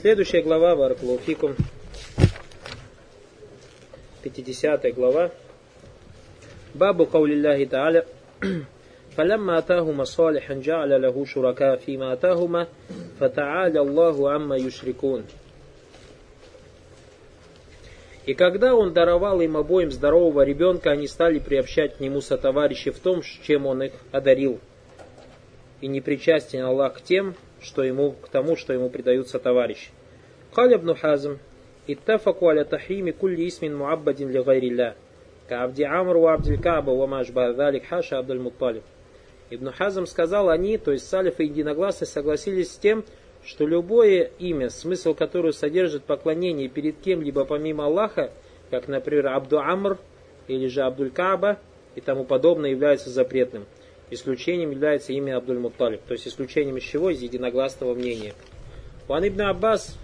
Следующая глава Варклауфикум. 50 глава. Бабу Каулиллахи Тааля. فلما أتاهما صالحا جعل له شركاء فيما أتاهما فتعالى الله عما يشركون И когда он даровал им обоим здорового ребенка, они стали приобщать к нему сотоварищи в том, чем он их одарил. И не причастен Аллах к тем, что ему, к тому, что ему предаются товарищи. Каля ибн Хазм, иттафаку аля тахрими кулли исмин муаббадин ли гайрилля, ка амру абдиль каба ва машба хаша абдуль мутталиб. Ибн Хазм сказал, они, то есть салиф и единогласно согласились с тем, что любое имя, смысл которого содержит поклонение перед кем-либо помимо Аллаха, как, например, Абду Амр или же Абдуль Кааба и тому подобное, является запретным. Исключением является имя Абдуль Мутталиб, то есть исключением из чего? Из единогласного мнения. Ван Ибн Аббас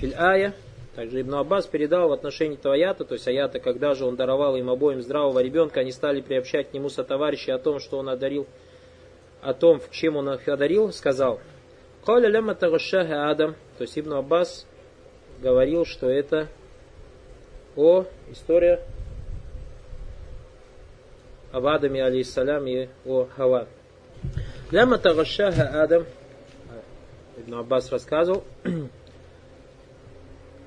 Филь Ая, также Ибн Аббас передал в отношении этого аята, то есть аята, когда же он даровал им обоим здравого ребенка, они стали приобщать к нему сотоварищи о том, что он одарил, о том, в чем он их одарил, сказал, Каля тагашаха Адам, то есть Ибн Аббас говорил, что это о история об Адаме, алейхиссалям, и о Хава. Лямма тагашаха Адам, Ибн Аббас рассказывал,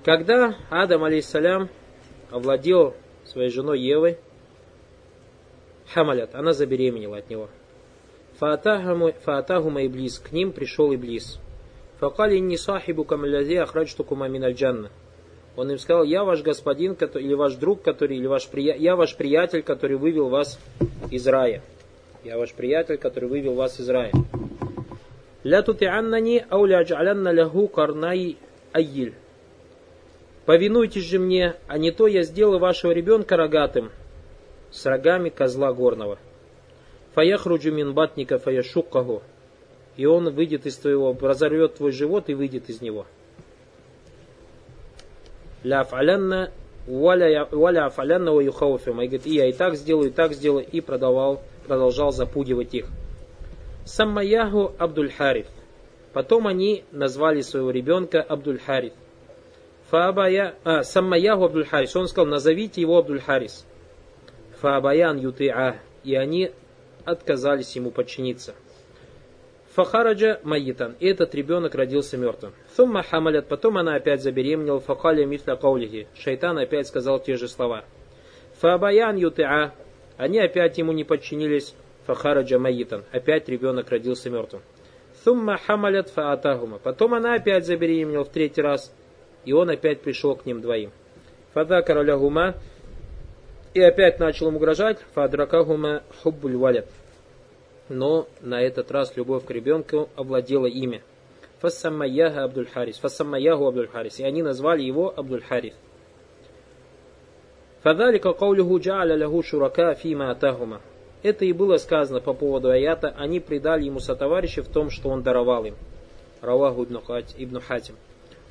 когда Адам, алейхиссалям, овладел своей женой Евой, Хамалят, она забеременела от него. Фаатахума Иблис, к ним пришел Иблис. Факали не сахибу камалязи ахраджтукума миналь джанна. Он им сказал, я ваш господин, который, или ваш друг, который, или ваш прия... я ваш приятель, который вывел вас из рая. Я ваш приятель, который вывел вас из рая. Ля тутианнани ау ля аджалянна ляху карнай айиль. Повинуйтесь же мне, а не то я сделаю вашего ребенка рогатым, с рогами козла горного. Фаяхруджу мин батника фаяшуккаху. И он выйдет из твоего, разорвет твой живот и выйдет из него. Ля афалянна валя афалянна ва юхауфим. И говорит, и я и так сделаю, и так сделаю, и продолжал, продолжал запугивать их. Саммаяху Абдуль Хариф. Потом они назвали своего ребенка Абдуль Хариф. Фаабая, а, Саммаяху Абдуль Харис. Он сказал, назовите его Абдуль Харис. Фаабаян юти'а. И они отказались ему подчиниться. Фахараджа Маитан. И этот ребенок родился мертвым. Сумма Хамалят. Потом она опять забеременела. Фахаля мифля каулихи. Шайтан опять сказал те же слова. Фаабаян юти'а. Они опять ему не подчинились. Фахараджа Маитан. Опять ребенок родился мертвым. Сумма Хамалят фаатахума. Потом она опять забеременела в третий раз. И он опять пришел к ним двоим. Фада королягума и опять начал им угрожать. Фадракагума хуббуль валят. Но на этот раз любовь к ребенку овладела имя. Фассаммаяха Абдуль Харис. Фассаммаяху Абдуль Харис. И они назвали его Абдуль Харис. Фадалика каулюху джааля лягу шурака фима атахума. Это и было сказано по поводу аята. Они предали ему сотоварища в том, что он даровал им. Раваху ибн Хатим.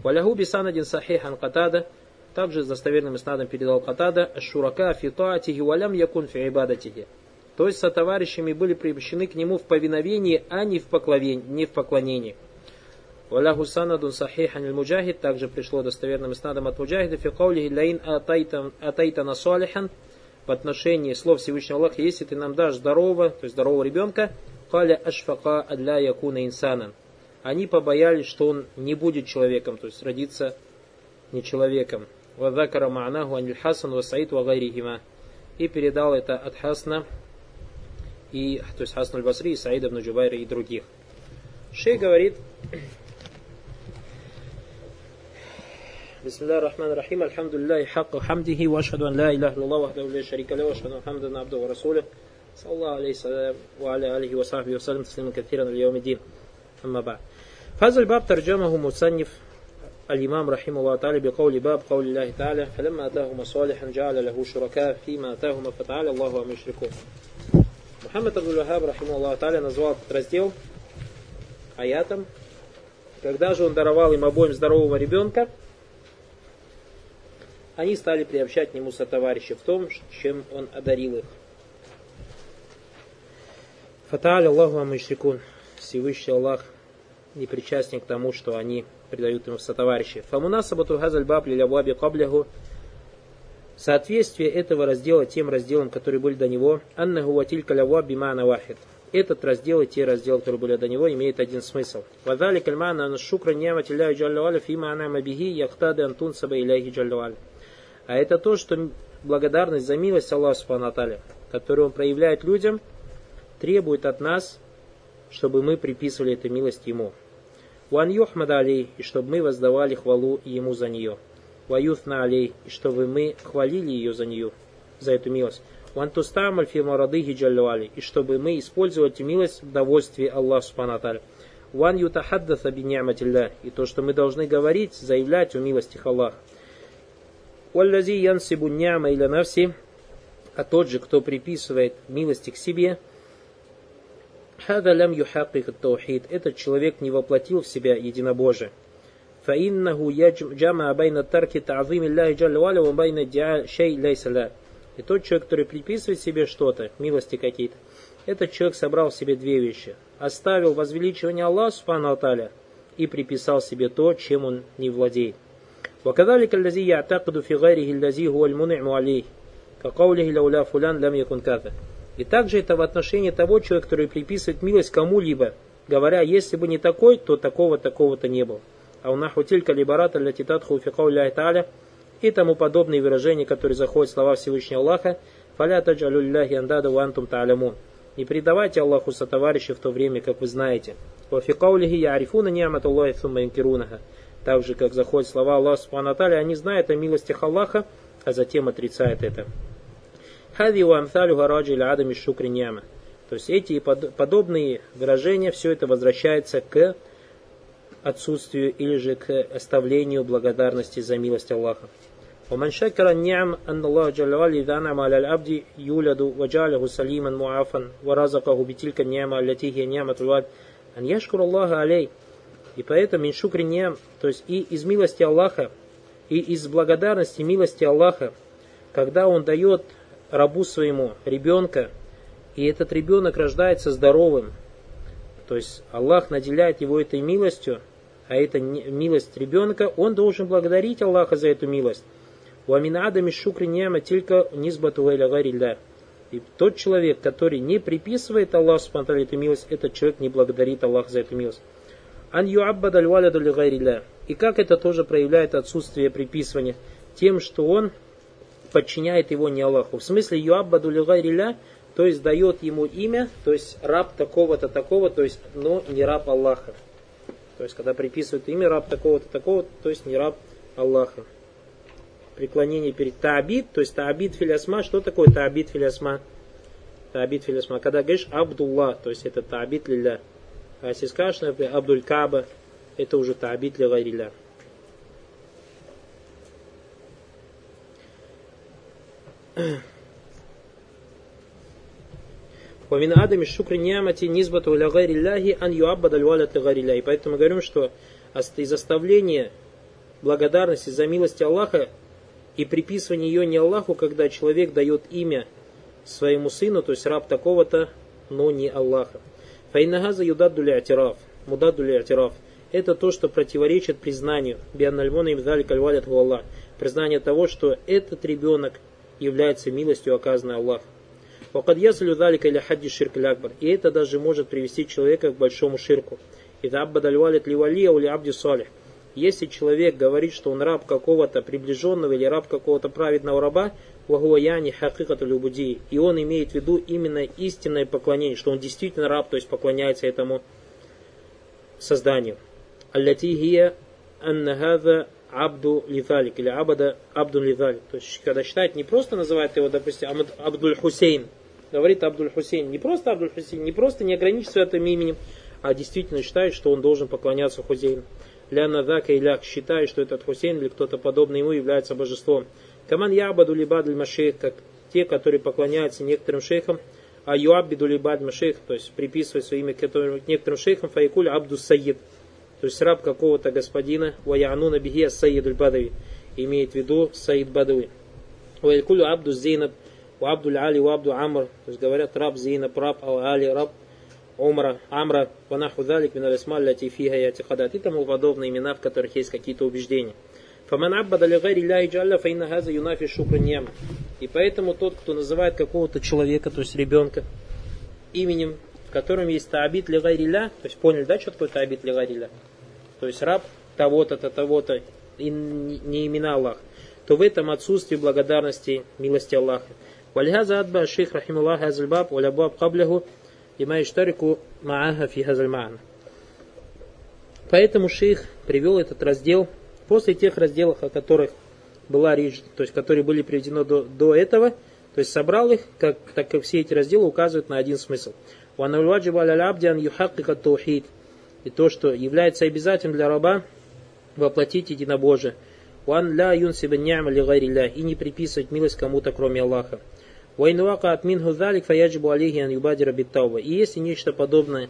Валяху бисанадин сахихан катада, также с достоверным иснадом передал Катада, шурака фи таатихи валям якун фи ибадатихи. То есть сотоварищами были приобщены к нему в повиновении, а не в, поклонении. Не в поклонении. Валяху санадун сахихан муджахид, также пришло достоверным иснадом от муджахида, фи каулихи лаин атайтана салихан, в отношении слов Всевышнего Аллаха, если ты нам дашь здорового, то есть здорового ребенка, каля ашфака адля якуна инсанан они побоялись, что он не будет человеком, то есть родится не человеком. Вадакара ма'наху аниль хасан ва саид ва гайрихима. И передал это от Хасна, и, то есть Хасан аль-Басри, и Саида ибн Джубайра и других. Шей говорит, بسم الله الرحمن الرحيم الحمد لله حق حمده واشهد ان لا اله الا الله وحده لا شريك له واشهد ان محمدا عبده ورسوله صلى الله عليه وسلم وعلى اله وصحبه وسلم تسليما كثيرا اليوم الدين اما بعد هذا الباب ترجمه مصنف الإمام رحمه الله تعالى بقول باب قول الله تعالى فلما أتاهما صالحا جعل له شركاء فيما أتاهما فتعالى الله عما يشركون Мухаммад Абдул Вахаб, рахиму Аллаху Таля, назвал этот раздел аятом, когда же он даровал им обоим здорового ребенка, они стали приобщать к нему сотоварища в том, чем он одарил их. Фата'аля Аллаху Амишрикун. Всевышний Аллах не причастен к тому, что они предают ему сотоварищи. Фамунасабату газаль баб каблягу Соответствие этого раздела тем разделам, которые были до него, аннаху ватиль калява бимана вахид. Этот раздел и те разделы, которые были до него, имеют один смысл. Вадали кальмана на шукра нямати ляхи джаллаваля фима анама биги яхтады антун саба иляхи джаллаваля. А это то, что благодарность за милость Аллаха Субхану которую Он проявляет людям, требует от нас, чтобы мы приписывали эту милость Ему. Ван юхмада алей, и чтобы мы воздавали хвалу Ему за нее. Ваюфна алей, и чтобы мы хвалили ее за нее, за эту милость. Ван тустамаль фи марадыхи джаллюали, и чтобы мы использовали эту милость в довольстве Аллаха Субхану Ван ютахаддаса би и то, что мы должны говорить, заявлять о милости Аллаха. Валлази янсибу няма или навси, а тот же, кто приписывает милости к себе, Хада лям юхакик таухид. Этот человек не воплотил в себя единобожие. فإنه جمع بين ترك تعظيم الله جل وعلا وبين ادعاء شيء ليس له. И тот человек, который приписывает себе что-то, милости какие-то, этот человек собрал в себе две вещи. Оставил возвеличивание Аллаха Субхану Аталя и приписал себе то, чем он не владеет. وكذلك الذي يعتقد في غيره الذي هو المنعم عليه كقوله لولا فلان لم يكن كذا и также это в отношении того человека, который приписывает милость кому-либо, говоря, если бы не такой, то такого, такого-то не было. А у наху тилька либарата ля титатху фикау та'аля и тому подобные выражения, которые заходят в слова Всевышнего Аллаха, фаля таджалюлляхи андада вантум та'алямун. Не предавайте Аллаху сотоварища в то время, как вы знаете. Вафикаулихи ярифуна ниамат Аллахи сумма инкирунаха. Так же, как заходят слова Аллаха Субхану они знают о милостях Аллаха, а затем отрицают это. Хади у амсалю гараджи адами шукри. То есть эти подобные выражения, все это возвращается к отсутствию или же к оставлению благодарности за милость Аллаха. ومن شكر النعم أن الله جل وعلا إذا أنعم على العبد يولد وجعله سليما معافا ورزقه بتلك النعمة التي هي نعمة الوالد أن يشكر الله عليه И поэтому min шукри ням, то есть и из милости Аллаха, и из благодарности милости Аллаха, когда Он дает рабу своему ребенка, и этот ребенок рождается здоровым. То есть Аллах наделяет его этой милостью, а это милость ребенка, он должен благодарить Аллаха за эту милость. Уамин адами шукри няма только низбату гарилля. И тот человек, который не приписывает Аллаху Субтитры эту милость, этот человек не благодарит Аллаха за эту милость. Ан юаббад И как это тоже проявляет отсутствие приписывания? Тем, что он подчиняет его не Аллаху. В смысле юаббаду лигайриля, то есть дает ему имя, то есть раб такого-то, такого, то есть, но не раб Аллаха. То есть, когда приписывают имя раб такого-то, такого, то есть не раб Аллаха. Преклонение перед таабид, то есть таабид филясма, что такое таабид филясма? Таабид филясма. Когда говоришь Абдулла, то есть это таабид лилля. А если скажешь, например, Абдуль Каба, это уже таабид ли гайрилля. Вамин адами шукри ниамати низбату ля ан юаббад аль валят И поэтому мы говорим, что из оставления благодарности за милость Аллаха и приписывание ее не Аллаху, когда человек дает имя своему сыну, то есть раб такого-то, но не Аллаха. Файнагаза юдадду атираф, мудадду атираф. Это то, что противоречит признанию. Бианнальмона им дали кальвалят Аллах. Признание того, что этот ребенок является милостью, оказанной Аллаху. Вакад ясалю далика или хадди ширк акбар. И это даже может привести человека к большому ширку. Это аббадаль валит ли валия или абди салих. Если человек говорит, что он раб какого-то приближенного или раб какого-то праведного раба, вагуаяни хакикату любуди, и он имеет в виду именно истинное поклонение, что он действительно раб, то есть поклоняется этому созданию. Аллати хия анна Абду Литалик или Абада Абду Литалик. То есть, когда считает, не просто называет его, допустим, Абдуль Хусейн, говорит Абдуль Хусейн, не просто Абдуль Хусейн, не просто не ограничивается этим именем, а действительно считает, что он должен поклоняться Хусейну. Ляна Дака Иляк считает, что этот Хусейн или кто-то подобный ему является божеством. Каман Ябаду Либадль Машейх, как те, которые поклоняются некоторым шейхам, а Юабиду Либадль Машейх, то есть приписывая свое имя к некоторым шейхам, Файкуль Абду Саид – то есть раб какого-то господина, ваянуна бихия саидуль бадави, имеет в виду саид бадави. Ваякулю абду зейнаб, абдуль али, у абду амр, то есть говорят раб зейнаб, раб ал али, раб Омра, Амра, Ванаху Далик, Миналисмаль, Латифиха, Ятихадат и тому подобные имена, в которых есть какие-то убеждения. Фаман аббада лигари ляхи джалля фаинна газа юнафи шукра. И поэтому тот, кто называет какого-то человека, то есть ребенка, именем, в котором есть таабит лигари ля, то есть поняли, да, что такое таабит лигари ля? То есть раб того-то, то того-то, и не имена Аллах, то в этом отсутствие благодарности милости Аллаха. Вальхаза адба шейх рахимуллах хазальбаб, валябаб каблягу, лима иштарику мааха фи хазальмаана. Поэтому шейх привел этот раздел после тех разделов, о которых была речь, то есть которые были приведены до, до этого, то есть собрал их, как, так как все эти разделы указывают на один смысл. И то, что является обязательным для раба воплотить единобожие. И не приписывать милость кому-то, кроме Аллаха. И если нечто подобное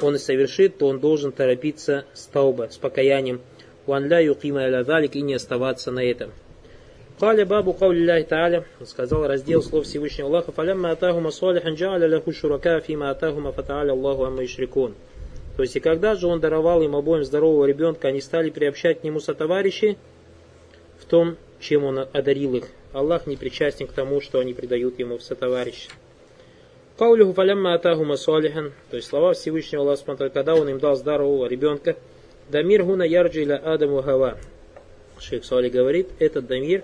он и совершит, то он должен торопиться с тауба, с покаянием. Ван ля юкима и не оставаться на этом. Каля бабу Аллахи Тааля, сказал раздел слов Всевышнего Аллаха, фалямма атахума салихан джааля ляху шурака фима атахума фатааля Аллаху амма ишрикун. То есть и когда же он даровал им обоим здорового ребенка, они стали приобщать к нему сотоварищей в том, чем он одарил их. Аллах не причастен к тому, что они предают ему в сотоварищи. Каулюху фалямма атахума салихан, то есть слова Всевышнего Аллаха, когда он им дал здорового ребенка, дамир гуна ярджи иля адаму гава. Шейх Суали говорит, этот дамир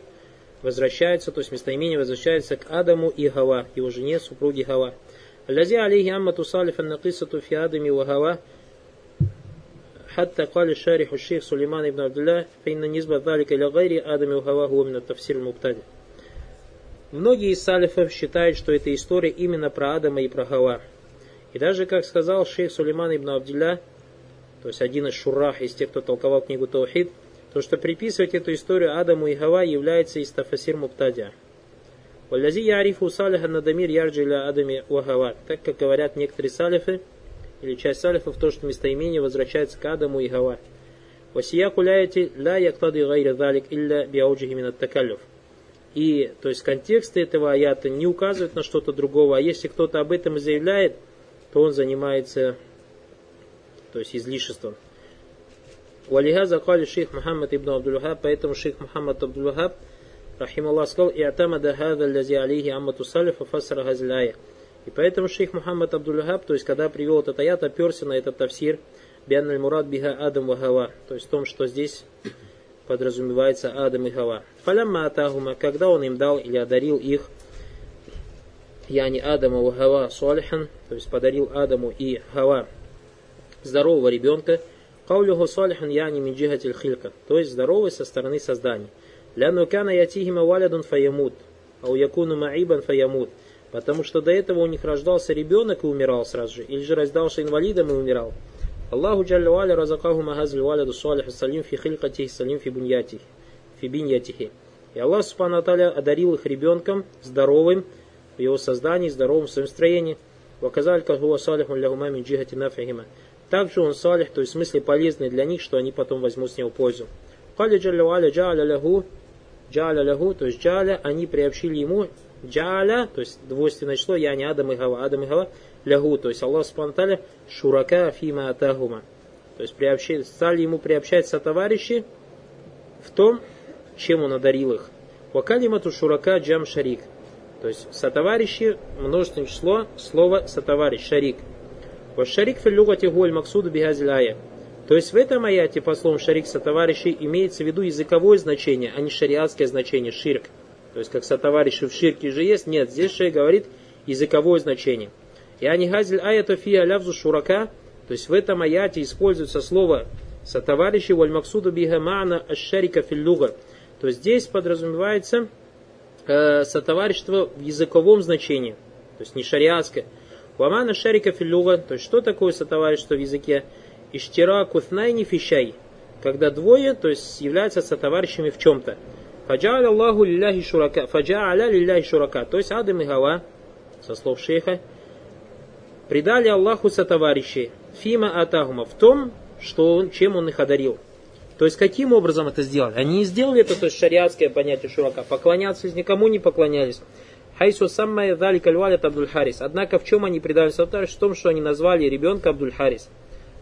возвращается, то есть местоимение возвращается к Адаму и Гава, его жене, супруге Гава. Аллази алейхи аммату салифан накисату фи Адами ва Гава, حتى قال الشارح الشيخ سليمان بن عبد الله فإن نسبة ذلك إلى غير آدم وهوا هو من التفسير المبتدئ. Многие из салифов считают, что эта история именно про Адама и про Хава. И даже, как сказал шейх Сулейман ибн Абдилля, то есть один из шурах, из тех, кто толковал книгу Таухид, то, что приписывать эту историю Адаму и Хава является из тафасир Муптадия. Валязи ярифу салиха надамир ярджиля Адами Вахава. Так как говорят некоторые салифы, или часть салифов, то, что местоимение возвращается к Адаму и Хава. Васия куляйти ля яктады гайра залик илля биауджихи минат такалюф. И, то есть, контекст этого аята не указывает на что-то другого, а если кто-то об этом заявляет, то он занимается, то есть, излишеством. Валиха закали шейх Мухаммад ибн Абдулхаб, поэтому шейх Мухаммад Абдулхаб, рахим Аллах, сказал, и атамада хада лязи алейхи аммату салифа фасара газляя. И поэтому шейх Мухаммад Абдулхаб, то есть, когда привел этот аят, оперся на этот тавсир, биан мурад биха адам вахава, то есть, в том, что здесь подразумевается Адам и Хава. Фалямма атахума, когда он им дал или одарил их, я не Адама и Хава Салихан, то есть подарил Адаму и Хава здорового ребенка, Каулюху я не минджихатель хилька, то есть здоровый со стороны создания. Ляну кана ятихима валядун фаямут, а у якуну маибан фаямут. Потому что до этого у них рождался ребенок и умирал сразу же, или же рождался инвалидом и умирал. Аллаху Джалля Валя разакаху махазль валяду салих салим фи хилькатихи салим фи буньятихи. Фи биньятихи. И Аллах Субхану одарил их ребенком здоровым в его создании, здоровым в своем строении. Ваказалька хуа салихун лягума мин джихати. Также он салих, то есть в смысле полезный для них, что они потом возьмут с него пользу. Кали Джалля Валя джа'аля лягу, джа'аля лягу, то есть джа'аля, они приобщили ему джа'аля, то есть двойственное число, я не Адам и Гава, Адам и Гава, лягу, то есть Аллах Субтитры шурака фима атахума. То есть приобщать, стали ему приобщать сотоварищи в том, чем он одарил их. Вакалимату шурака джам шарик. То есть сотоварищи, множественное число, слово сотоварищ, шарик. Вот шарик филлюгати гуаль максуду бигазиляя. То есть в этом аяте, по словам шарик сотоварищей, имеется в виду языковое значение, а не шариатское значение, ширк. То есть как сотоварищи в ширке же есть, нет, здесь шейх говорит языковое значение. И газель аята фия лявзу шурака, то есть в этом аяте используется слово сотоварищи валь максуду биха ма'на ашшарика филлюга. То есть здесь подразумевается э, сотоварищество в языковом значении, то есть не шариатское. Вамана шарика филлюга, то есть что такое сотоварищество в языке? Иштира кутнайни фищай, когда двое, то есть являются сотоварищами в чем-то. Фаджа'аля Аллаху лилляхи шурака, фаджа'аля лилляхи шурака, то есть Адам и Гава, со слов шейха, предали Аллаху сотоварищей, фима атахума, в том, что он, чем он их одарил. То есть, каким образом это сделали? Они не сделали это, то есть, шариатское понятие шурака. Поклоняться никому не поклонялись. Хайсу самма дали кальвалят Абдуль Харис. Однако в чем они предали Сатариш? В том, что они назвали ребенка Абдуль Харис.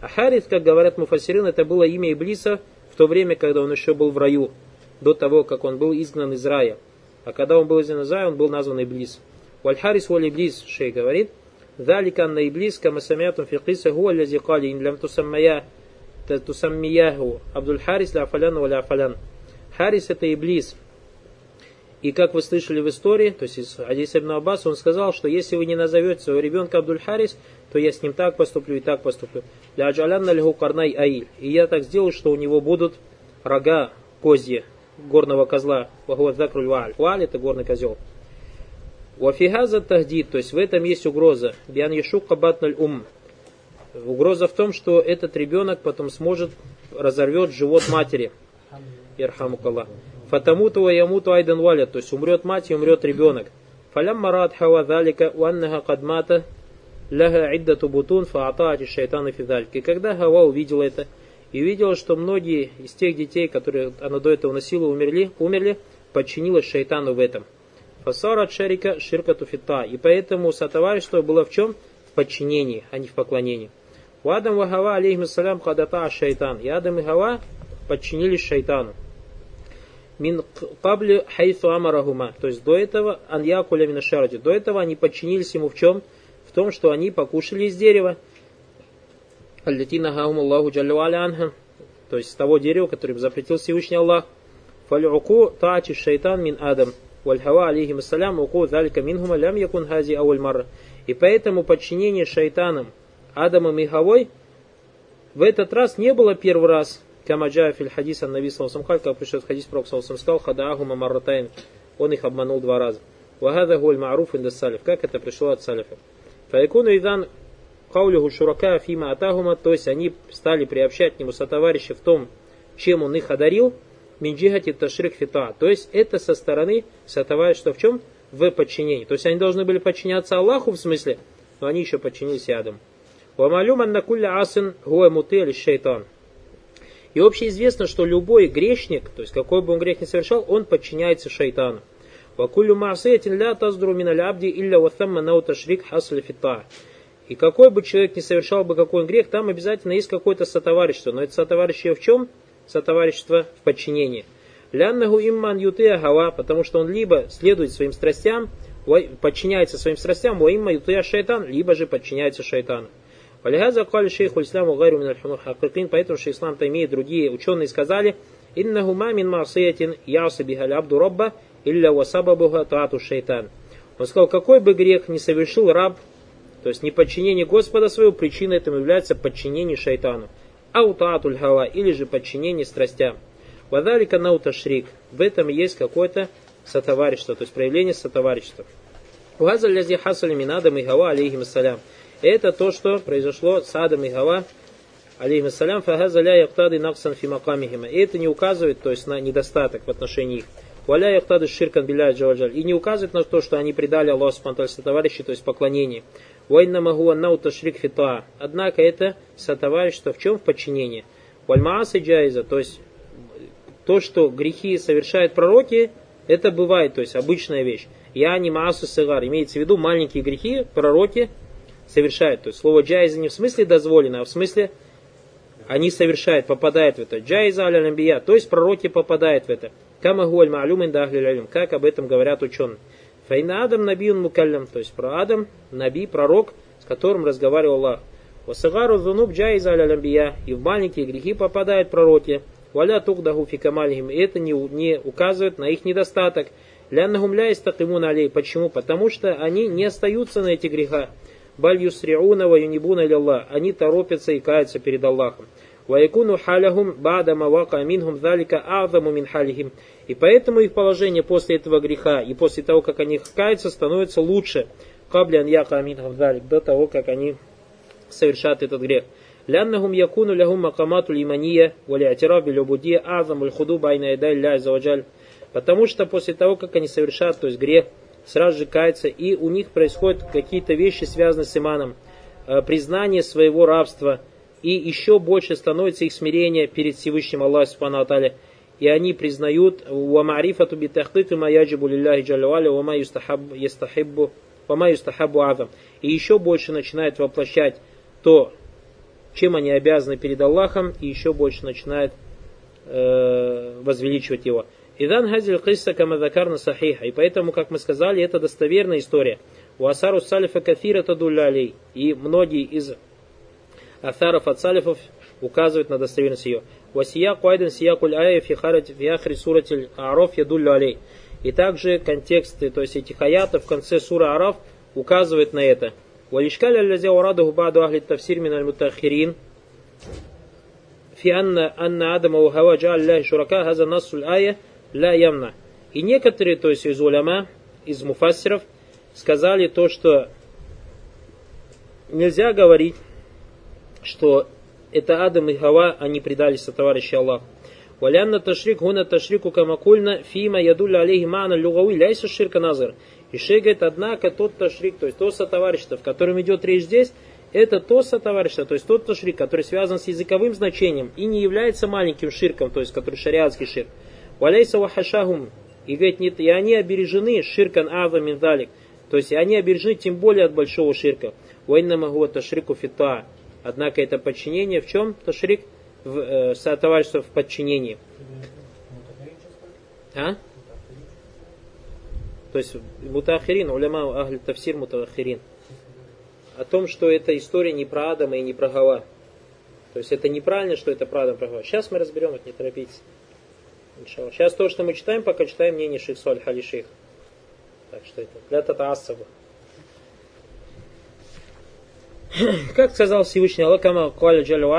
А Харис, как говорят муфасирин, это было имя Иблиса в то время, когда он еще был в раю, до того, как он был изгнан из рая. А когда он был изгнан из рая, он был назван Иблис. Валь Харис валь Иблис, шей говорит, ذلك أن إبليس كما سمعتم في قصة هو الذي قال إن لم تسمياه تسمياه عبد الحارس لا ولا فلان Харис это Иблис. И как вы слышали в истории, то есть из Адиса ибн Аббас, он сказал, что если вы не назовете своего ребенка Абдуль Харис, то я с ним так поступлю и так поступлю. Для Аджалянна лиху карнай аиль. И я так сделаю, что у него будут рога козьи горного козла. Вахуадзакруль вааль. Вааль это горный козел. Уафигаза тахдид, то есть в этом есть угроза. Биан ешука батналь ум. Угроза в том, что этот ребенок потом сможет разорвет живот матери. Ирхамукаллах. Фатамуту ямуту айдан валя, то есть умрет мать и умрет ребенок. Фалям марат хава залика уаннаха кадмата ляха иддату бутун фаатаати шайтана фидальк. И когда Хава увидела это, и увидела, что многие из тех детей, которые она до этого носила, умерли, умерли подчинилась шайтану в этом. Фасарат шарика ширка туфита. И поэтому сотоварищество было в чем? В подчинении, а не в поклонении. У Адам и Хава, алейхиссалям, кадата шайтан. И Адам и Хава подчинились шайтану. Мин кабли хайфу амарахума. То есть до этого аньякуля минашаради. До этого они подчинились ему в чем? В том, что они покушали из дерева. Аллатина Аллаху анха. То есть с того дерева, который запретил Всевышний Аллах. Фалюку таати шайтан мин адам. Вальхава алейхим ассалям уку залика минхума лям якун хази ауль марра. И поэтому подчинение шайтанам Адамом и Хавой в этот раз не было первый раз. Камаджа филь хадис ан наби салсам как пришел хадис пророк салсам сказал хадаагу мамарратайн. Он их обманул два раза. Вагада гуль маруф инда салиф. Как это пришло от салифа? Фаякуну идан каулюху шурака фима атагума. То есть они стали приобщать к нему сотоварища в том, чем он их одарил минджихати ташрик фита. То есть это со стороны сотоварищества в чем? В подчинении. То есть они должны были подчиняться Аллаху в смысле, но они еще подчинились Адаму. Вамалюм анна кулля асин гуа мутель шайтан. И общеизвестно, что любой грешник, то есть какой бы он грех ни совершал, он подчиняется шайтану. Вакулю маасиятин ля таздру миналь абди илля ватамма наута шрик хасль фита. И какой бы человек ни совершал бы какой грех, там обязательно есть какое-то сотоварищество. Но это сотоварищество в чем? Сотоварищество в подчинении. Ляннаху имман ютея гава, потому что он либо следует своим страстям, подчиняется своим страстям, во имма ютея шайтан, либо же подчиняется шайтану. Валихаза кали шейх исламу гайру мин аль хакикин, поэтому шейх ислам Тайми и другие ученые сказали, иннаху ма мин маасиятин ясы бихаль абду робба, илля васабабуха таату шайтан. Он сказал, какой бы грех не совершил раб, то есть неподчинение Господа своего, причиной этому является подчинение шайтану. Аутаатуль хава, или же подчинение страстям. Вадалика наута шрик. В этом есть какое-то сотоварищество, то есть проявление сотоварищества. Угаза лязи хасали минадам и гава алейхим ассалям. Это то, что произошло с Адом и Гава, алейхиссалям, фагаза ля яктады наксан фи макамихима. И это не указывает, то есть на недостаток в отношении их. Валя яктады ширкан биля джаваджаль. И не указывает на то, что они предали Аллаху Субтитры товарищи, то есть поклонение. Вайна магуа наута шрик фита. Однако это сотоварищество в чем в подчинении? Вальмаасы джайза, то есть то, что грехи совершают пророки, это бывает, то есть обычная вещь. Я не маасу сигар, имеется в виду маленькие грехи, пророки совершают. То есть слово джайза не в смысле дозволено, а в смысле они совершают, попадают в это. Джайза аля намбия, то есть пророки попадают в это. Кама гуаль маалюм как об этом говорят ученые. Файна Адам набиун мукаллям, то есть про Адам, наби, пророк, с которым разговаривал Аллах. Васагару зунуб джайза аля намбия, и в маленькие грехи попадают пророки. Валя тухдаху фикамалихим, и это не, не указывает на их недостаток. Ляннахум ля истакимун алей. Почему? Потому что они не остаются на этих грехах. Баль юсриуна ва юнибуна. Они торопятся и каются перед Аллахом. Ваякуну халяхум бада мавака минхум залика азаму мин халихим. И поэтому их положение после этого греха и после того, как они каются, становится лучше. Каблян яка минхум залик. До того, как они совершат этот грех. لأنهم يكون لهم مقامات الإيمانية والاعتراف بالعبودية أعظم الخضوع بين يدي الله عز وجل. Потому что после того, как они совершат, то есть грех, сразу же каются, и у них происходят какие-то вещи, связанные с иманом, э, признание своего рабства, и еще больше становится их смирение перед Всевышним Аллахом Субхану Аталя. И они признают «Вамарифату битахтыку маяджибу лилляхи джалюаля вама юстахаббу вама юстахаббу адам». И еще больше начинают воплощать то, чем они обязаны перед Аллахом, и еще больше начинают э, возвеличивать его. Идан хазил кисса камадакарна сахиха. И поэтому, как мы сказали, это достоверная история. У асару салифа кафира тадулялей. И многие из Атаров от салифов указывает на достоверность ее. Васия Куайден Сия Куль Ая Фихарат Араф Ядуллю Алей. И также контексты, то есть этих аятов в конце суры Араф указывает на это. Валишкаля Аллазя ураду Губаду Ахли Тавсир Миналь Мутахирин. Фи Анна Анна Адама Ухаваджа Аллахи Шурака Хаза Насуль Ая Ля Ямна. И некоторые, то есть из уляма, из муфассеров, сказали то, что нельзя говорить что это Адам и Хава, они предались товарища Аллаху. Валянна ташрик гуна ташрику камакульна фима ядулля алейхи ма'на люгауи ляйса ширка назар. И Шей говорит, однако тот ташрик, то есть то сотоварищество, в котором идет речь здесь, это то сотоварищество, то есть тот ташрик, который связан с языковым значением и не является маленьким ширком, то есть который шариатский ширк. Валяйса вахашахум. И говорит, нет, и они обережены ширкан ава миндалик. То есть они обережены тем более от большого ширка. Вайна магуа ташрику фита. Однако это подчинение в чем? Ташрик в э, сотоварищество в подчинении. А? То есть мутахирин, уляма ахль тавсир мутахирин. О том, что эта история не про Адама и не про Гава. То есть это неправильно, что это про Адама и про Гава. Сейчас мы разберем это, не торопитесь. Сейчас то, что мы читаем, пока читаем мнение Шейх Суаль Хали Шейх. Так что это для Татаасаба. Как сказал Всевышний Аллах, кама каля джалю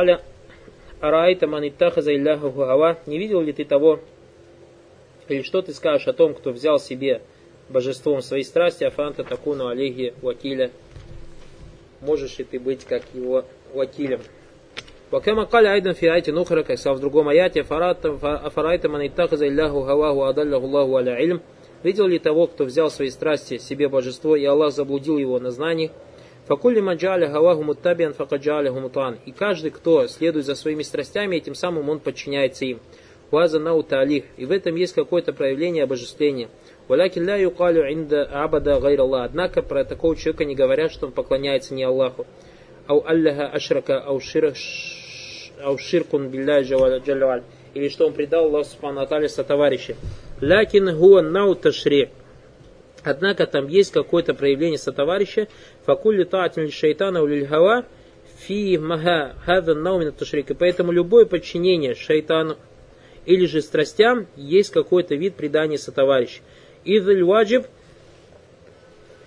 арайта ман иттахаза илляху гава, не видел ли ты того, или что ты скажешь о том, кто взял себе божеством своей страсти, афанта такуну алейхи вакиля. Можешь ли ты быть как его вакилем? Вакама каля айдан фи айти нухра, как сказал в другом аяте, афарайта ман иттахаза илляху гаваху адаллаху Аллаху аля. Видел ли того, кто взял свои страсти себе божество, и Аллах заблудил его на знаниях? Факулли маджаля гаваху муттабиан факаджаля хумутан. И каждый, кто следует за своими страстями, этим самым он подчиняется им. Ваза нау талих. И в этом есть какое-то проявление обожествления. Валякин ля юкалю инда абада гайр Однако про такого человека не говорят, что он поклоняется не Аллаху. Ау аллаха ашрака, ау ширкун билля джалваль. Или что он предал Аллаху Субхану сотоварища. Лякин хуа нау ташрик. Однако там есть какое-то проявление сотоварища. Факулли таатин шайтана улильхава фи мага хадан наумина тушрик. И поэтому любое подчинение шайтану или же страстям есть какой-то вид предания сотоварища. Идаль ваджиб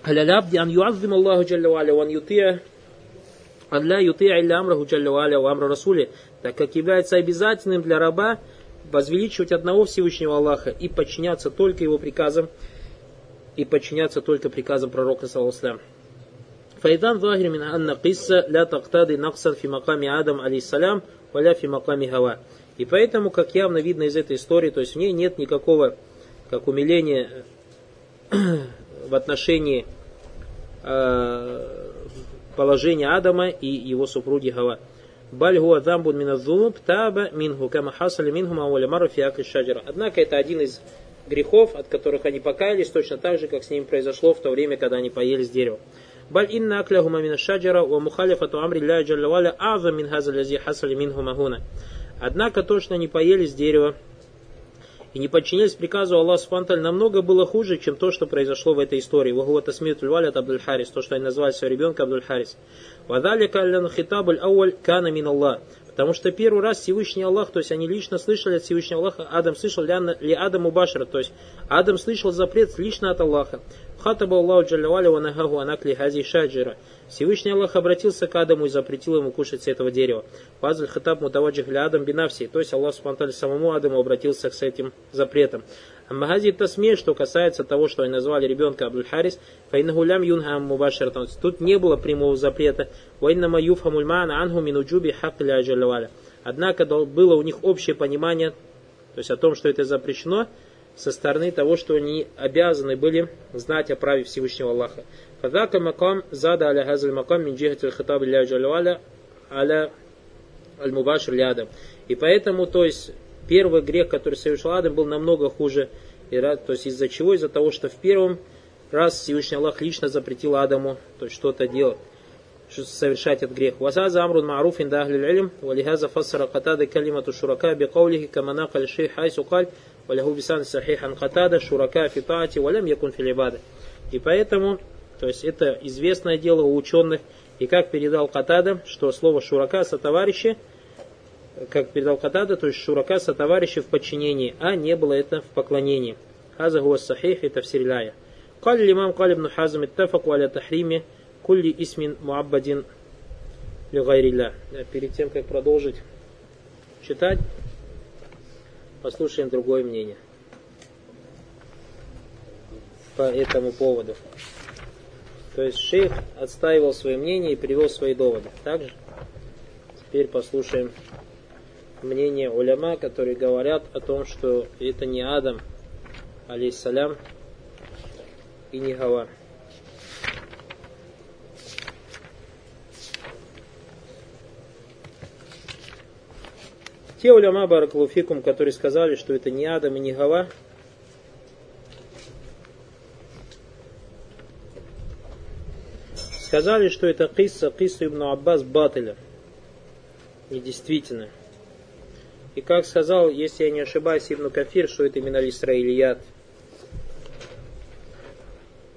алялабди ан юаззим Аллаху джалла валя ван ютия Алля ютия илля амраху джалла валя амра расули. Так как является обязательным для раба возвеличивать одного Всевышнего Аллаха и подчиняться только его приказам и подчиняться только приказам пророка саллаху فإذا ظاهر من أن قصة لا تقتضي نقصا في مقام آدم عليه السلام ولا في مقام هوا и поэтому, как явно видно из этой истории, то есть в ней нет никакого как умиление в отношении э, положения Адама и его супруги Гава. Баль хуа дамбун миназунуб таба минху кама хасали минху мауля фиакли шаджара. Однако это один из грехов, от которых они покаялись, точно так же, как с ними произошло в то время, когда они поели с дерева. Баль инна акляхума мина шаджара ва мухалифату амри ля джаллаваля аза мин хаза лази хасали минху магуна. Однако то, что они поели с дерева, и не подчинились приказу Аллаха Субтитры намного было хуже, чем то, что произошло в этой истории. Вахуа тасмитуль валят Абдуль Харис, то, что они назвали своего ребенка Абдуль Харис. Вадалика аллан хитабуль ауаль кана мин Аллах. Потому что первый раз Всевышний Аллах, то есть они лично слышали от Всевышнего Аллаха, Адам слышал ли Адам Убашара, то есть Адам слышал запрет лично от Аллаха. Хатаба Аллаху Джаллаваля ва нахагу анакли хази шаджира. Всевышний Аллах обратился к Адаму и запретил ему кушать с этого дерева. Фазль хатаб мутаваджих для Адам бинавси. То есть Аллах спонтанно самому Адаму обратился с этим запретом. Аммагази тасме, что касается того, что они назвали ребенка Абдуль Харис, файнагулям юнхам мубашир. Тут не было прямого запрета. Вайнама юфхамульман анху минуджуби хак Однако было у них общее понимание, то есть о том, что это запрещено, со стороны того, что они обязаны были знать о праве Всевышнего Аллаха. Фадака макам зада аля хазаль макам мин джихатил джалуаля аля аль мубашир лядам. И поэтому, то есть, первый грех, который совершил Адам, был намного хуже. И, то есть из-за чего? Из-за того, что в первом раз Всевышний Аллах лично запретил Адаму то есть что-то делать совершать этот грех. Вазаза амрун маруф инда ахли илм, валихаза фассара катада калимату шурака бикаулихи камана каль шейх хайсу каль, Валяху бисан сахихан катада, шурака фитати, валям якун филибада. И поэтому, то есть это известное дело у ученых, и как передал Катада, что слово шурака со товарищи, как передал Катада, то есть шурака со товарищи в подчинении, а не было это в поклонении. Хаза гуа это и тафсирляя. Кали лимам кали ибн хазам иттафаку аля тахриме кулли исмин муаббадин лигайрилля. Перед тем, как продолжить читать, послушаем другое мнение по этому поводу. То есть шейх отстаивал свое мнение и привел свои доводы. Также теперь послушаем мнение уляма, которые говорят о том, что это не Адам, алейсалям, и не Гава. Те уляма Баракалуфикум, которые сказали, что это не Адам и не Гава, сказали, что это Кисса, Кисса ибн Аббас Батыля. Недействительно. И как сказал, если я не ошибаюсь, Ибн Кафир, что это именно Исраилият.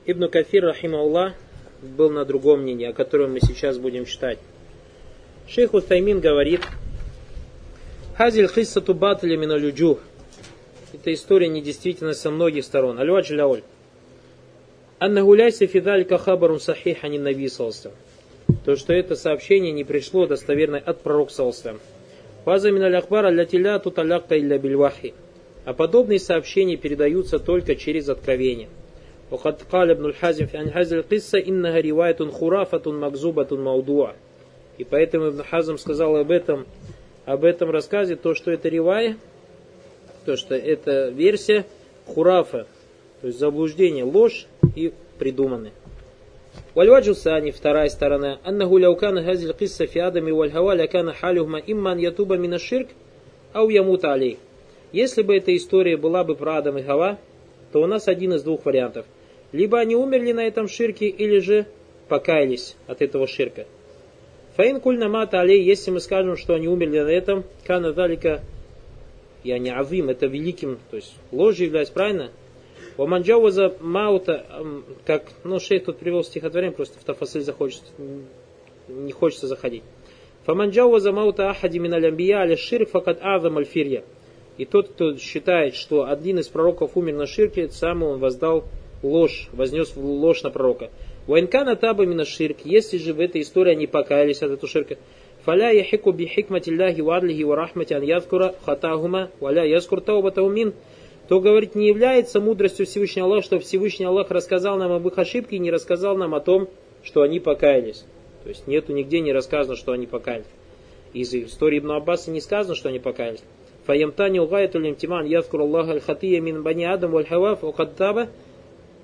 Ибн Кафир, рахима был на другом мнении, о котором мы сейчас будем читать. Шейх Утаймин говорит, Хазиль хиссату батля миналюджух. Эта история недействительна со многих сторон. Аль-Вадж ляуль. Анна гуляйся фидалька хабарун сахих ани наби То, что это сообщение не пришло достоверно от пророка салстам. Фаза миналь ахбар аллатиля туталякта илля бильвахи. А подобные сообщения передаются только через откровение. وقد قال ابن الحازم في أن هذه القصة إنها رواية خرافة مكذوبة موضوع. И поэтому Ибн Хазм сказал об этом об этом рассказе то, что это ривай, то, что это версия хурафа, то есть заблуждение, ложь и придуманное. والوجه الثاني вторая сторона أنه لو كان هذه القصة في آدم والهوى لكان حالهما إما أن يتوب من الشرك أو يموت عليه Если бы эта история была бы про Адам и Хава, то у нас один из двух вариантов. Либо они умерли на этом ширке, или же покаялись от этого ширка. Фаин кульна мата алей, если мы скажем, что они умерли на этом, кана далика, я не авим, это великим, то есть ложью является, правильно? Ваманджауаза маута, как, ну, шейх тут привел стихотворение, просто в тафасиль захочет, не хочется заходить. Фаманджауаза маута ахади мин алямбия аля ширк факат азам альфирья. И тот, кто считает, что один из пророков умер на ширке, сам он воздал ложь, вознес ложь на пророка. Вайнкана таба мина ширк, если же в этой истории они покаялись от этого ширка, фаля яхику би хикматилляхи вадлихи ва рахмати ан ядкура хатахума валя яскур таубатаумин, то, говорит, не является мудростью Всевышнего Аллаха, что Всевышний Аллах рассказал нам об их ошибке и не рассказал нам о том, что они покаялись. То есть нету нигде не рассказано, что они покаялись. Из истории Ибн Аббаса не сказано, что они покаялись. Фаямтани угайту лимтиман ядкур Аллаха аль-хатия мин бани Адам валь-хаваф укадтаба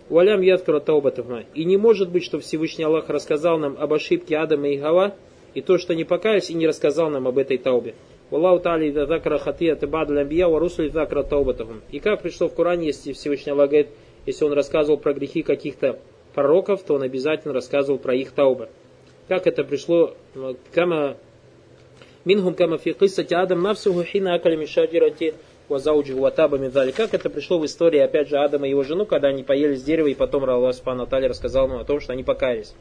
Валям ядкара таубатахма. И не может быть, что Всевышний Аллах рассказал нам об ошибке Адама и Гава, и то, что не покаялись, и не рассказал нам об этой таубе. Ta'ala ида закра хатия тебад лямбия ва русли закра таубатахум. И как пришло в Коране, если Всевышний Аллах говорит, если он рассказывал про грехи каких-то пророков, то он обязательно рассказывал про их таубы. Как это пришло, кама минхум кама фи Адам навсуху хина акали мишаджирати вазауджи ватаба медали. Как это пришло в истории, опять же, Адама и его жену, когда они поели с дерева, и потом Аллах Субхану рассказал нам о том, что они покаялись.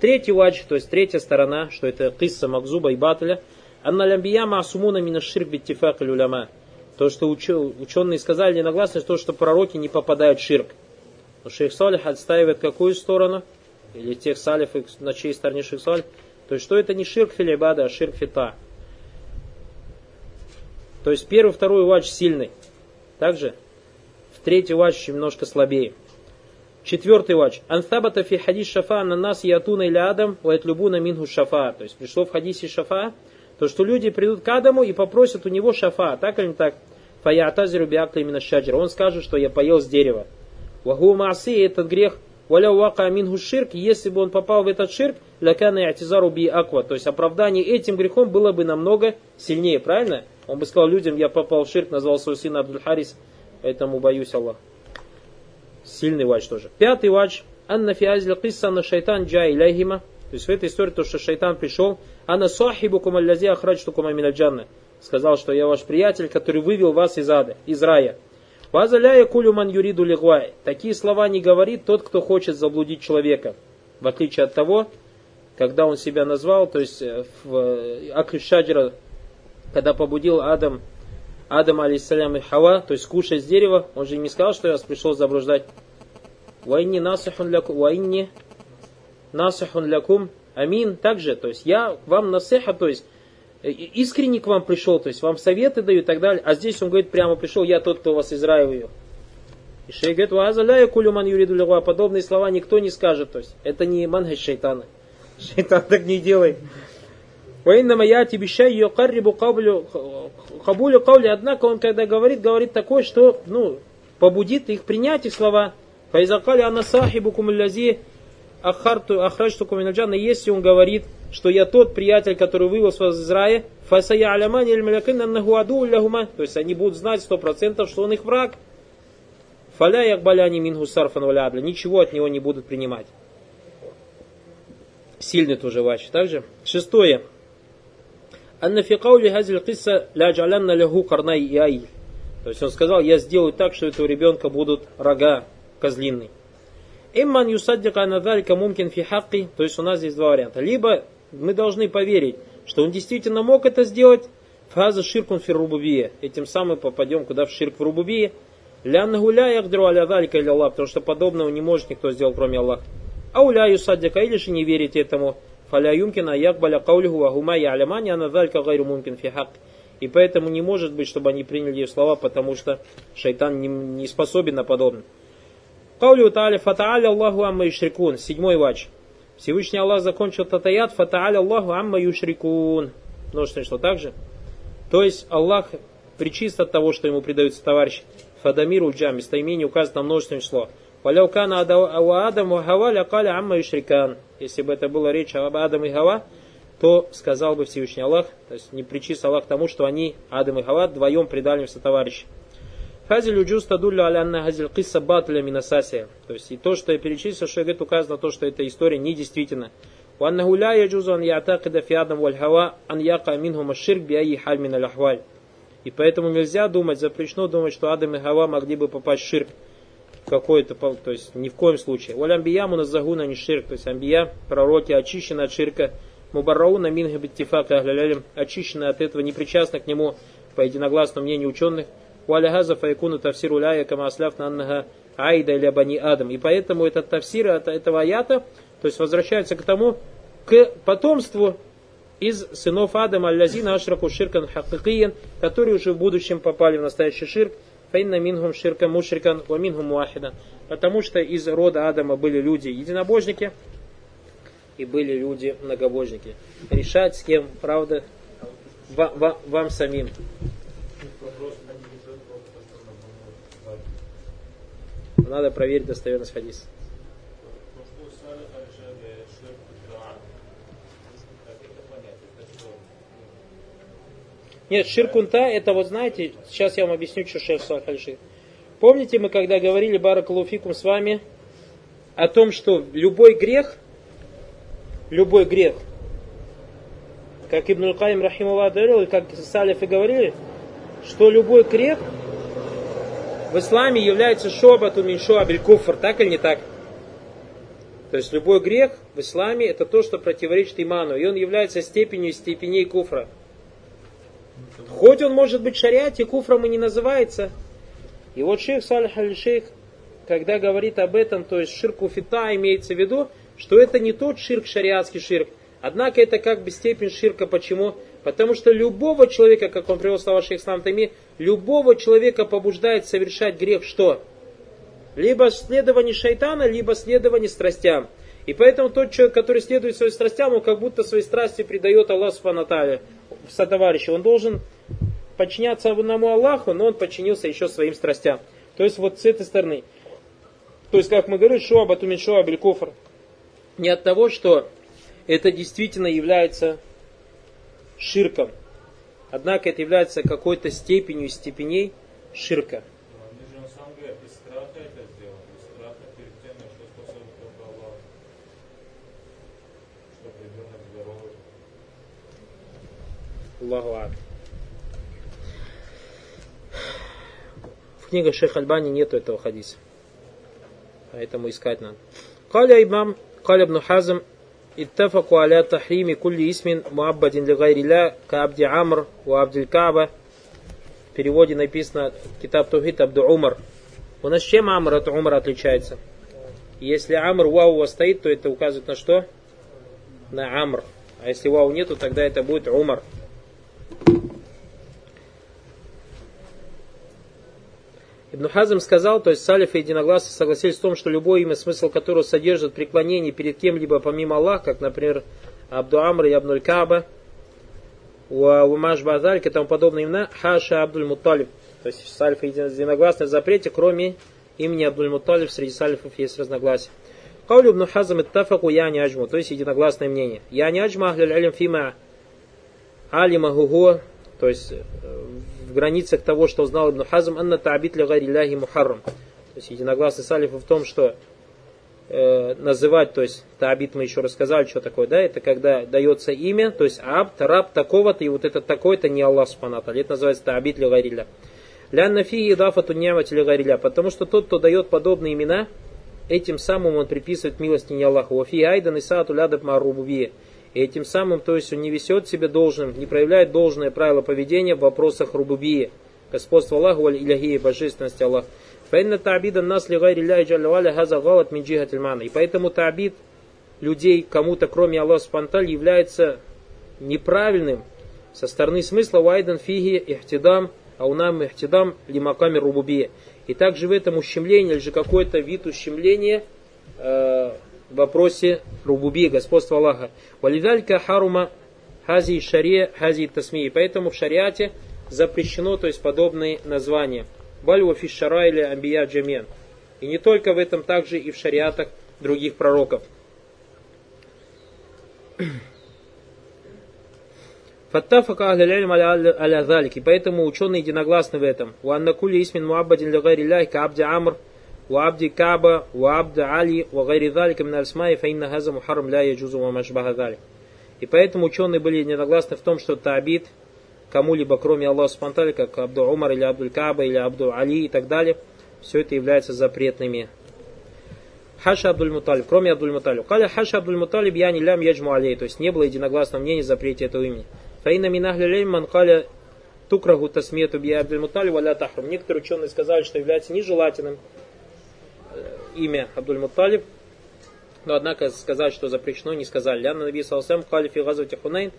Третий вадж, то есть третья сторона, что это кисса Макзуба и Батля, Анна лямбия маасумуна мина ширк биттифак уляма. То, что ученые сказали единогласно, то, что пророки не попадают в ширк. Но шейх Салих отстаивает какую сторону? Или тех салиф, на чьей стороне шейх Салих? То есть, что это не ширк филибада, а ширк фита. То есть первый, второй вач сильный. Также в третий вач немножко слабее. Четвертый вач. Ансабата фи хадис шафа на нас ятуна или адам вайтлюбуна минху шафа. То есть пришло в хадисе шафа, то что люди придут к Адаму и попросят у него шафа. Так или не так? Фаятазиру биакта именно шаджир. Он скажет, что я поел с дерева. Вагу маси этот грех. Валя уака минху ширк. Если бы он попал в этот ширк, лякана ятизару би аква. То есть оправдание этим грехом было бы намного сильнее. Правильно? Он бы сказал людям, я попал в ширк, назвал своего сына Абдул Харис, поэтому боюсь Аллаха. Сильный вадж тоже. Пятый вадж. Анна фиазил кисса на шайтан джа иляхима. То есть в этой истории то, что шайтан пришел. Анна сахибукум аллази ахраджтукум аминаджанна. Сказал, что я ваш приятель, который вывел вас из ада, из рая. Вазаляя кулюман юриду лигвай. Такие слова не говорит тот, кто хочет заблудить человека. В отличие от того, когда он себя назвал, то есть э, в э, Акли Шаджра, когда побудил Адам, Адам, алейсалям, и Хава, то есть кушать с дерева, он же не сказал, что я вас пришел заблуждать. Вайни насахун лякум, вайни насахун лякум, амин, также, то есть я вам насеха, то есть э, искренне к вам пришел, то есть вам советы даю и так далее, а здесь он говорит прямо пришел, я тот, кто вас из рая вывел. И шейх говорит, вазаляя кулюман юриду подобные слова никто не скажет, то есть это не мангаш шайтана. Шайтан так не делает. Ваиннама я тебе щай ее каррибу кабулю каули. Однако он, когда говорит, говорит такое, что ну, побудит их принять их слова. Файзакали ана сахибу кумулязи ахарту ахраджту куминаджана. Если он говорит, что я тот приятель, который вывел вас из рая, фасая алямани аль. То есть они будут знать сто процентов, что он их враг. Фаля якбаляни мингу сарфан валядля. Ничего от него не будут принимать. Сильный тоже вач. Также. Шестое. Анна фи каули хазиль кисса ля джалянна лягу карнай и. То есть он сказал, я сделаю так, что у этого ребенка будут рога козлиные. Имман юсаддика надалька мумкин фи хакки. То есть у нас здесь два варианта. Либо мы должны поверить, что он действительно мог это сделать, фаза ширкун фи рубубия. Этим самым попадем куда в ширк в рубубии. Лянна гуля ягдру аля или Аллах, потому что подобного не может никто сделать, кроме Аллаха. Ауля юсаддика, или же не верить этому. Фаля юмкина якбаля каулиху вагума ялямани анадалька гайру мумкин фи хак. И поэтому не может быть, чтобы они приняли ее слова, потому что шайтан не, не способен на подобное. Каулю та'аля фата'аля Аллаху амма юшрикун. Седьмой вач. Всевышний Аллах закончил татаят фата'аля Аллаху амма юшрикун. Множественное что также. То есть Аллах причист от того, что ему предаются товарищи. Фадамиру джам. Местоимение указано на множественное число. Валяукана Адам и Хава лякаля амма юшрикан. Если бы это была речь об Адам и Хава, то сказал бы Всевышний Аллах, то есть не причис Аллах тому, что они, Адам и Хава, вдвоем предали все товарищи. Хазиль уджуз тадулля алянна хазиль кисса батля минасасия. То есть и то, что я перечислил, что говорит, указано то, что эта история недействительна. وأنه لا يجوز أن يعتقد في آدم والهواء أن يقع منهم الشرك بأي حال من الأحوال. И поэтому нельзя думать, запрещено думать, что Адам и Хава могли бы попасть в ширк какой-то, то есть ни в коем случае. Валь амбия муназагуна не ширк, то есть амбия, пророки, очищены от ширка. Мубарауна минга биттифака ахлялялим, очищены от этого, не причастны к нему по единогласному мнению ученых. Валя газа файкуну тавсир уляя кама асляф на аннага айда или бани адам. И поэтому этот тавсир от этого аята, то есть возвращается к тому, к потомству из сынов Адама аллазина ашраку ширкан хакикиян, которые уже в будущем попали в настоящий ширк, фаинна минхум ширка мушрикан ва минхум муахидан. Потому что из рода Адама были люди единобожники и были люди многобожники. Решать с кем, правда, вам, вам самим. Надо проверить достоверность хадиса. Нет, ширкунта это вот знаете, сейчас я вам объясню, что шеф Сахальши. Помните, мы когда говорили Баракалуфикум с вами о том, что любой грех, любой грех, как Ибн Каим Рахимова и как Салифы говорили, что любой грех в исламе является шобату миншу абель куфр, так или не так? То есть любой грех в исламе это то, что противоречит иману, и он является степенью степеней куфра. Хоть он может быть шариате, куфром и не называется. И вот шейх Салих аль-Шейх, когда говорит об этом, то есть ширку фита имеется в виду, что это не тот ширк, шариатский ширк, однако это как бы степень ширка. Почему? Потому что любого человека, как он привел слова шейх Тами, любого человека побуждает совершать грех что? Либо следование шайтана, либо следование страстям. И поэтому тот человек, который следует своим страстям, он как будто свои страсти предает Аллаху Субхану сотоварища. Он должен подчиняться одному Аллаху, но он подчинился еще своим страстям. То есть вот с этой стороны. То есть, как мы говорим, шоа батумин шоа белькофр. Не от того, что это действительно является ширком. Однако это является какой-то степенью степеней ширка. Аллаху Ак. В книгах Шейх Альбани нету этого хадиса. Поэтому искать надо. Каля имам, каля ибн Хазм, اتفقوا على تحريم كل اسم معبد لغير الله كعبد عمر وعبد الكعبة в переводе написано Китаб Тухит Абду Умар. У нас чем Амр от Умар отличается? Если Амр вау у вас стоит, то это указывает на что? На Амр. А если вау нету, тогда это будет Умар. Ибн Хазм сказал, то есть салифы единогласно согласились в том, что любое имя, смысл которого содержит преклонение перед кем-либо помимо Аллаха, как, например, Абду Амр и Абнуль Каба, Умаш Базальк и тому подобные имена, Хаша Абдуль Муталиб. То есть салифы единогласны в запрете, кроме имени Абдуль Муталиб, среди салифов есть разногласия. Каулю Ибн Хазм иттафаку я не аджму, то есть единогласное мнение. Я не аджма ахляль фима алима гуго, то есть э, в границах того, что узнал Ибн Хазм, анна та'абит ли гарилляхи мухаррам. То есть единогласный салиф в том, что э, называть, то есть та'абит мы еще рассказали, что такое, да, это когда дается имя, то есть абд, раб такого-то, и вот это такой-то не Аллах Субхану Это называется та'абит ли гарилля. Лянна фи идафату гарилля. Потому что тот, кто дает подобные имена, этим самым он приписывает милости не Аллаху. Вафи айдан и саату лядаб марубубия. И этим самым, то есть он не весет себе должным, не проявляет должное правило поведения в вопросах рубубии, господства Аллаху иляхии, божественности Аллаха. Фаинна та'бида нас ли гайри ляхи джаллаваля хаза галат мин И поэтому та'бид людей кому-то, кроме Аллаха Спанталь, является неправильным со стороны смысла вайдан фиги ихтидам, аунам ихтидам лимаками рубубия. И также в этом ущемление, или же какой-то вид ущемления, э, в вопросе рубуби, господства Аллаха. Валидалька харума хази шаре хази тасми. Поэтому в шариате запрещено, то есть подобные названия. Вальва фишара или амбия джамен. И не только в этом, также и в шариатах других пророков. Фаттафака ахляляльм аля залики. Поэтому ученые единогласны в этом. Уанна кули исмин муаббадин ля ляхи абди амр وعبد كعبة وعبد علي وغير ذلك من الأسماء فإن هذا محرم لا يجوز وما شبه ذلك. И поэтому ученые были единогласны в том, что табит кому-либо, кроме Аллаха Субтитры, как Абду Умар или Абдуль Каба или Абду Али и так далее, все это является запретными. Хаша Абдуль Муталиб, кроме Абдуль Муталиб. Каля Хаша Абдуль Муталиб я не лям яджму алей, то есть не было единогласного мнения запрете этого имени. Фаина минахля лейм ман каля тукрагу тасмету би Абдуль Муталиб валя тахрум. Некоторые ученые сказали, что является нежелательным имя Абдуль Мутталиб, но однако сказать, что запрещено, не сказали. Ляна Наби Салсам Халифи Газвати Хунейн,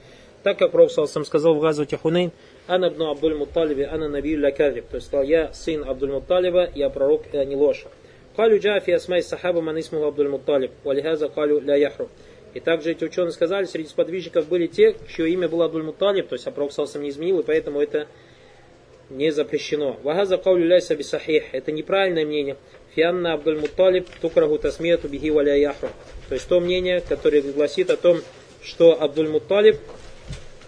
так как Пророк Салсам сказал в Газвати Хунейн, Ана бну Абдуль Мутталиби, Ана Наби Лякадиб. То есть сказал, я сын Абдуль Мутталиба, я пророк, это не ложь. Калю джа фи асмай сахаба ман исму Абдуль Мутталиб, валихаза калю ля яхру. И также эти ученые сказали, среди сподвижников были те, чье имя было Абдуль Мутталиб, то есть а Пророк Салсам не изменил, и поэтому это не запрещено. Вагаза каулю ляйса бисахих. Это неправильное мнение. Фианна Абдуль Мутталиб тукраху тасмияту биги валя яхру. То есть то мнение, которое гласит о том, что Абдуль Мутталиб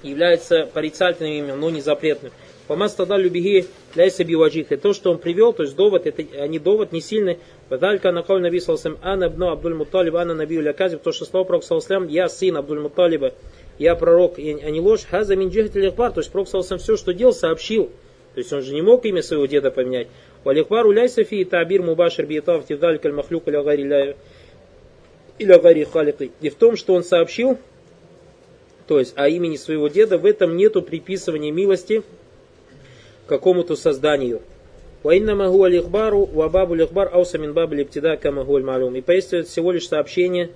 является порицательным именем, но не запретным. Помастада любиги ляйса биваджих. И то, что он привел, то есть довод, это а не довод, не сильный. Вадалька наколь наби салсам ана бно Абдуль Мутталиб, ана наби лаказиб, то, что слово пророк салсам, я сын Абдуль Мутталиба, я пророк, а не ложь. Хаза мин джихат то есть пророк салсам все, что делал, сообщил. То есть он же не мог имя своего деда поменять. Валихбар уляйса фи табир мубашир биетав тивдаль каль махлюк иля гари иля гари халики. И в том, что он сообщил, то есть о имени своего деда, в этом нету приписывания милости какому-то созданию. Ваинна магу алихбару, вабабу лихбар, ауса мин бабу липтида камагу малюм. И поистине всего лишь сообщение,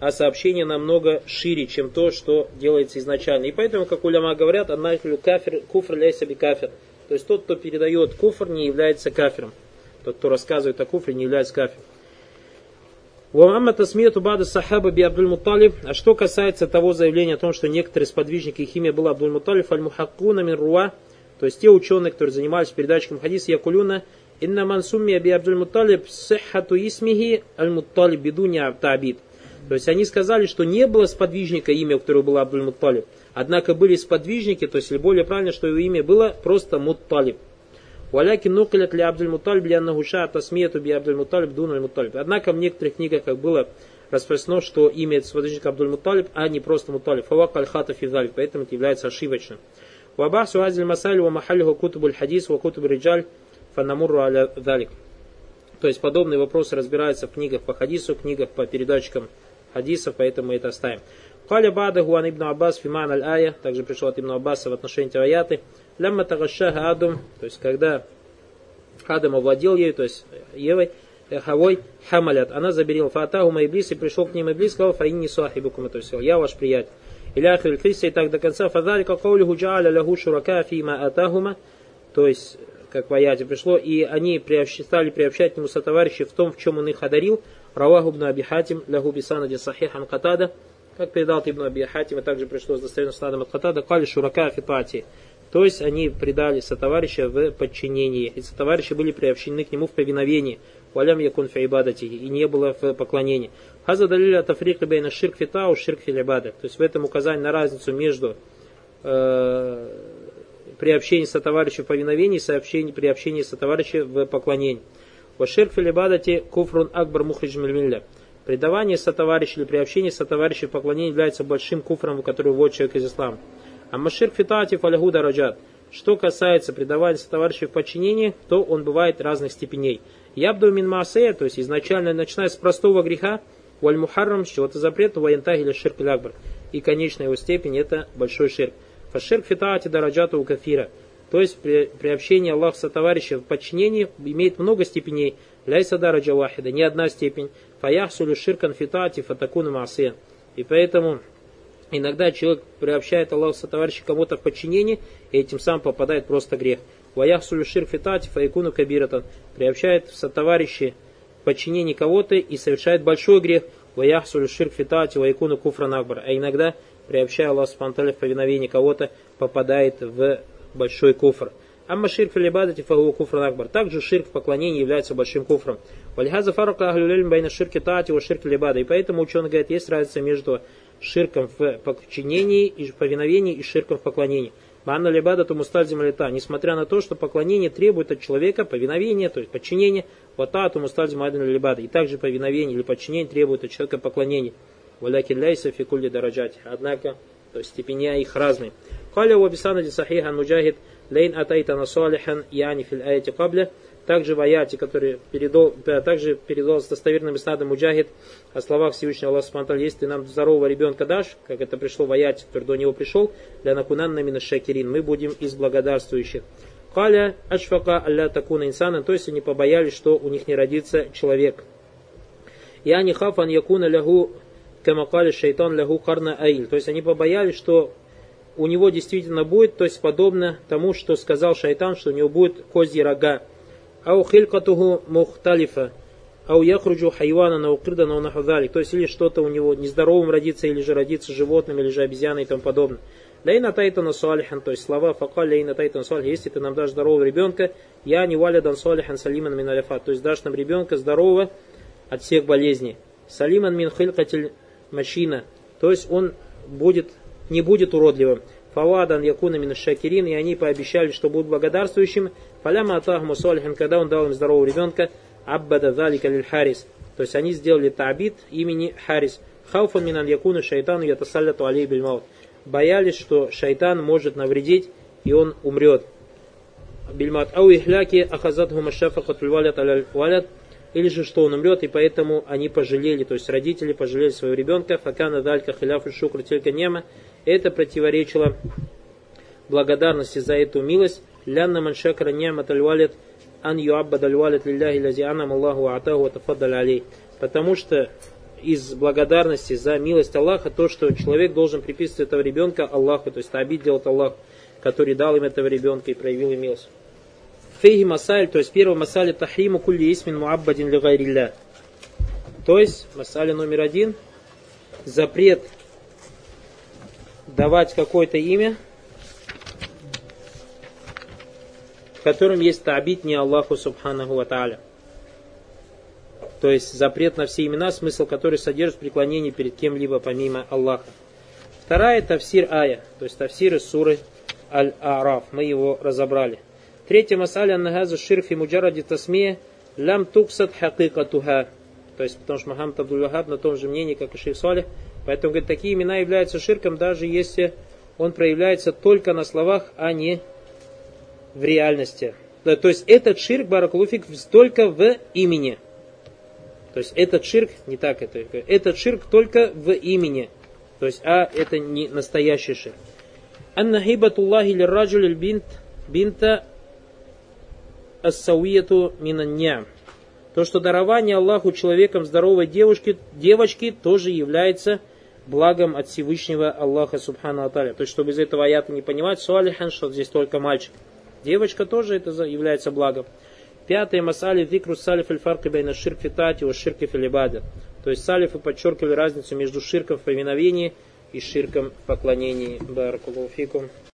а сообщение намного шире, чем то, что делается изначально. И поэтому, как уляма говорят, аннахлю кафир, куфр ляйса би кафир. То есть тот, кто передает куфр, не является кафиром. Тот, кто рассказывает о куфре, не является кафиром. Уамма тасмияту бада сахаба би Абдуль Муталиб. А что касается того заявления о том, что некоторые сподвижники их имя было Абдуль Муталиб, аль мухаккуна мин руа, то есть те ученые, которые занимались передатчиком хадиса, якулюна, инна мансумми би Абдуль Муталиб сиххату исмихи аль Муталиб бидуня табид. То есть они сказали, что не было сподвижника имя, у которого было Абдуль-Мутталиб. Однако были сподвижники, то есть более правильно, что его имя было просто Мутталиб. Валякин нукалят ли Абдуль Муталиб ли Аннахуша Тасмияту би Абдуль Муталиб Дуналь Муталиб. Однако в некоторых книгах, как было распространено, что имя сподвижника Абдуль Муталиб, а не просто Муталиб. Фавак аль-хата поэтому это является ошибочным. Вабахсу азиль масаль ва махалиху кутубуль хадис ва риджаль фанамуру аля далик. То есть подобные вопросы разбираются в книгах по хадису, книгах по передатчикам хадисов, поэтому мы это оставим. Каля бада гуан ибн Аббас фиман аль ая, также пришел от ибн Аббаса в отношении этого аяты. Лямма тагашаха Адам, то есть когда Адам овладел ею, то есть Евой, Хавой хамалят, она заберила фатаху Иблис и пришел к ним Иблис, сказал, фаинни сахибукум, то есть я ваш приятель. Или ахир и так до конца, фадалика каулиху джааля лягу шурака фима атахума, то есть как в аяте пришло, и они приобщ... стали приобщать к нему сотоварищей в том, в чем он их одарил, Раваху ибн Аби Хатим, лягу бисанади сахихан катада, как передал Ибн Аби Хатим, и также пришло с достоверным снадом от Катада, кали шурака фитати, то есть они предали сотоварища в подчинении, и сотоварищи были приобщены к нему в повиновении. Валям якун фи и не было в поклонении. Хаза далиля тафрика бейна ширк фитау, ширк филибада. То есть в этом указание на разницу между э, приобщением сотоварища в повиновении и приобщением сотоварища в поклонении. Во ширк филибадати куфрун акбар мухридж мильмилля. Предавание сотоварища или приобщение сотоварища в поклонении является большим куфром, который вводит человек из ислама. А машир фитати фалягу дараджат. Что касается предавания товарищей в подчинении, то он бывает разных степеней. Ябду мин маасея, то есть изначально начиная с простого греха, валь мухаррам, с чего-то запрета, ваянтаг или ширк лякбар. И конечная его степень это большой ширк. Фаширк фитати дараджату у кафира. То есть при, приобщение Аллаха сотоварища в подчинении имеет много степеней. Ляйса дараджа вахида, не одна степень. Фаяхсулю ширкан фитати фатакуна маасея. И поэтому Иногда человек приобщает Аллаху сотоварища кому-то в подчинение, и этим сам попадает просто грех. Ваях сулюшир фитати фаикуну кабиратан. Приобщает сотоварищи в подчинении кого-то и совершает большой грех. Ваях сулюшир фитати ваикуну куфран акбар. А иногда, приобщая Аллаху спанталя в повиновении кого-то, попадает в большой куфр. Амма ширк филибадати фагу куфран акбар. Также ширк в поклонении является большим куфром. Вальхаза фарака ахлюлельм байна ширки тати ва ширк либада. И поэтому ученый говорит, есть разница между ширком в подчинении и повиновении и ширком в поклонении. Манна либада то мустальзим лета. Несмотря на то, что поклонение требует от человека повиновения, то есть подчинения, вата то мустальзим адин либада. И также повиновение или подчинение требует от человека поклонения. Валяки ляйса фикулли дараджати. Однако, то есть степеня их разные. Халя у абисанади сахихан муджахид лейн атайтана салихан яни фил аяти кабля. Также в аяте, который передал, также передал с достоверным иснадом Муджахид о словах Всевышнего Аллаха Субтитры если ты нам здорового ребенка дашь, как это пришло в аяте, который до него пришел, для накунанна мина шакирин, мы будем из благодарствующих. Каля ашфака алля такуна инсана, то есть они побоялись, что у них не родится человек. Я не хафан якуна лягу камакали шайтан лягу карна аиль. То есть они побоялись, что у него действительно будет, то есть подобно тому, что сказал шайтан, что у него будет козьи рога. Ау хилькатуху мухталифа. Ау яхруджу хайвана на укрда на нахудалик. То есть или что-то у него нездоровым родится, или же родится животным, или же обезьяной и тому подобное. Лейна тайтана салихан, то есть слова факаль лейна тайтана салихан, если ты нам дашь здорового ребенка, я не валядан салихан салиман мин аляфат, то есть дашь нам ребенка здорового от всех болезней. Салиман мин хилкатель машина, то есть он будет, не будет уродливым. Фавадан якуна мин шакирин, и они пообещали, что будут благодарствующим. Фаляма атахму салихан, когда он дал им здорового ребенка, аббада залика лиль харис. То есть они сделали табит имени Харис. Хауфан минан якуна шайтану ятасалляту алей бильмаут. Боялись, что шайтан может навредить, и он умрет. Бильмат. Ау ихляки ахазат гумашафахатуль валят аляль валят. Или же, что он умрет, и поэтому они пожалели, то есть родители пожалели своего ребенка. Факана далька хиляфу шукр телька нема. Это противоречило благодарности за эту милость. Лянна маншакра нямат аль ан юаббад аль лилляхи лази анам Аллаху атаху тафаддаль алей. Потому что из благодарности за милость Аллаха то, что человек должен приписывать этого ребенка Аллаху, то есть табид делать Аллах, который дал им этого ребенка и проявил им милость. Фейхи масаль, то есть первый масаль тахриму кулли исмин муаббадин ли То есть масаль номер один, запрет давать какое-то имя, в котором есть табит не Аллаху Субханаху Ва Тааля. то есть запрет на все имена, смысл которой содержит преклонение перед кем-либо помимо Аллаха. Вторая тавсир ая, то есть тавсир из суры Аль-Араф. Мы его разобрали. Третья масаля нагазу ширфи муджаради тасмия лям туксат хакикатуха. То есть, потому что Мухаммад Абдул на том же мнении, как и Шейх Салих. Поэтому, говорит, такие имена являются ширком, даже если он проявляется только на словах, а не в реальности. То есть, этот ширк, Баракулуфик, только в имени. То есть, этот ширк, не так это, этот ширк только в имени. То есть, а это не настоящий ширк. Анна лирраджуль бинт бинта ассауияту минанням. То, что дарование Аллаху человеком здоровой девушки, девочки тоже является благом от Всевышнего Аллаха Субхану Аталя. То есть, чтобы из этого аята не понимать, суалихан, что здесь только мальчик. Девочка тоже это является благом. Пятое масали викру салиф аль фарки байна ширк фитати ширки филибада. То есть салифы подчеркивали разницу между ширком в повиновении и ширком в поклонении. Баракулуфикум.